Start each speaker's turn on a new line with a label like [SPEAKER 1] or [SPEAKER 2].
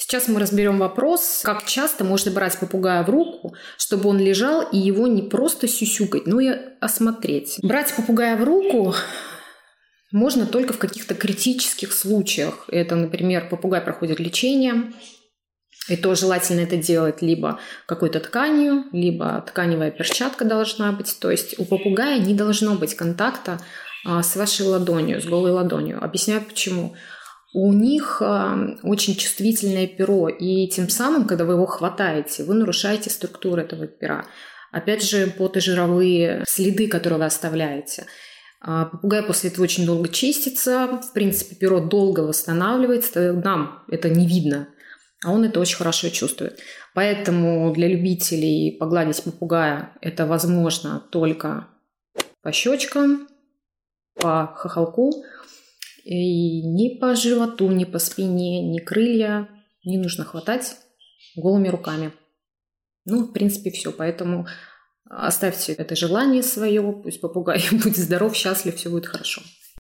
[SPEAKER 1] Сейчас мы разберем вопрос, как часто можно брать попугая в руку, чтобы он лежал и его не просто сюсюкать, но и осмотреть. Брать попугая в руку можно только в каких-то критических случаях. Это, например, попугай проходит лечение, и то желательно это делать либо какой-то тканью, либо тканевая перчатка должна быть. То есть у попугая не должно быть контакта а, с вашей ладонью, с голой ладонью. Объясняю почему. У них а, очень чувствительное перо, и тем самым, когда вы его хватаете, вы нарушаете структуру этого пера. Опять же, потожировые следы, которые вы оставляете. А, попугай после этого очень долго чистится, в принципе, перо долго восстанавливается, нам это не видно, а он это очень хорошо чувствует. Поэтому для любителей погладить попугая это возможно только по щечкам, по хохолку, и ни по животу, ни по спине, ни крылья не нужно хватать голыми руками. Ну, в принципе, все. Поэтому оставьте это желание свое, пусть попугай будет здоров, счастлив, все будет хорошо.